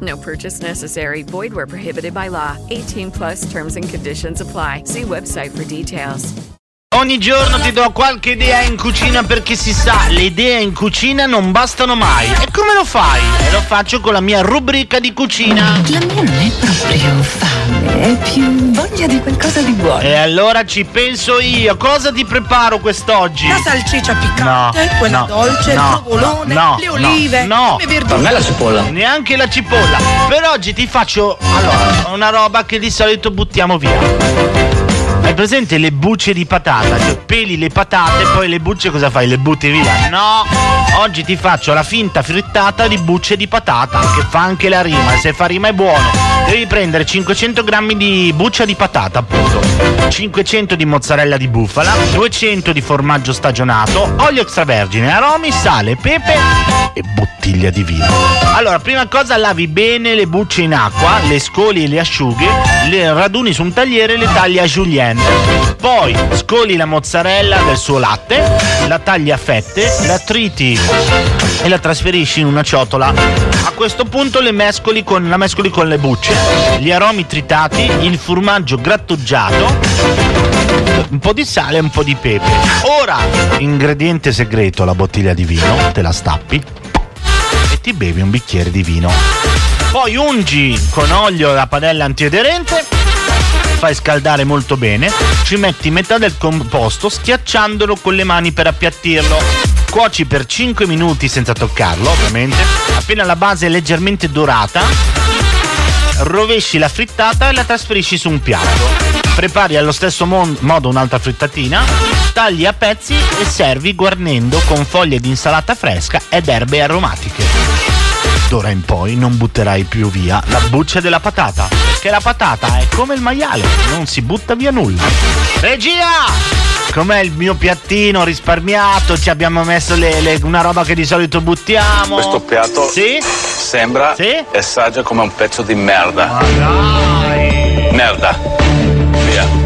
No purchase necessary. Void where prohibited by law. 18 plus terms and conditions apply. See website for details. Ogni giorno ti do qualche idea in cucina perché si sa, le idee in cucina non bastano mai. E come lo fai? E lo faccio con la mia rubrica di cucina. La mia non è proprio più voglia di qualcosa di buono. E allora ci penso io. Cosa ti preparo quest'oggi? La salsiccia piccante, No, quella no, dolce, no, il provolone, no, le olive, no. le verdure. la cipolla. Neanche la cipolla. Per oggi ti faccio allora, una roba che di solito buttiamo via. Hai presente le bucce di patata? Cioè, peli le patate, poi le bucce cosa fai? Le butti via? No! Oggi ti faccio la finta frittata di bucce di patata, che fa anche la rima, e se fa rima è buono. Devi prendere 500 grammi di buccia di patata, appunto, 500 di mozzarella di bufala, 200 di formaggio stagionato, olio extravergine, aromi, sale, pepe e bottiglia di vino. Allora, prima cosa lavi bene le bucce in acqua, le scoli e le asciughi, le raduni su un tagliere e le tagli a julienne. Poi scoli la mozzarella del suo latte, la tagli a fette, la triti e la trasferisci in una ciotola. A questo punto le mescoli con, la mescoli con le bucce, gli aromi tritati, il formaggio grattugiato, un po' di sale e un po' di pepe. Ora, ingrediente segreto, la bottiglia di vino, te la stappi e ti bevi un bicchiere di vino. Poi ungi con olio la padella antiaderente, fai scaldare molto bene, ci metti metà del composto schiacciandolo con le mani per appiattirlo. Cuoci per 5 minuti senza toccarlo, ovviamente. Appena la base è leggermente dorata, rovesci la frittata e la trasferisci su un piatto. Prepari allo stesso mon- modo un'altra frittatina, tagli a pezzi e servi guarnendo con foglie di insalata fresca ed erbe aromatiche. D'ora in poi non butterai più via la buccia della patata, perché la patata è come il maiale, non si butta via nulla. Regia! Com'è il mio piattino risparmiato? Ci abbiamo messo le- le- una roba che di solito buttiamo. Questo piatto Sì? sembra Sì? e assaggia come un pezzo di merda. Merda. Via.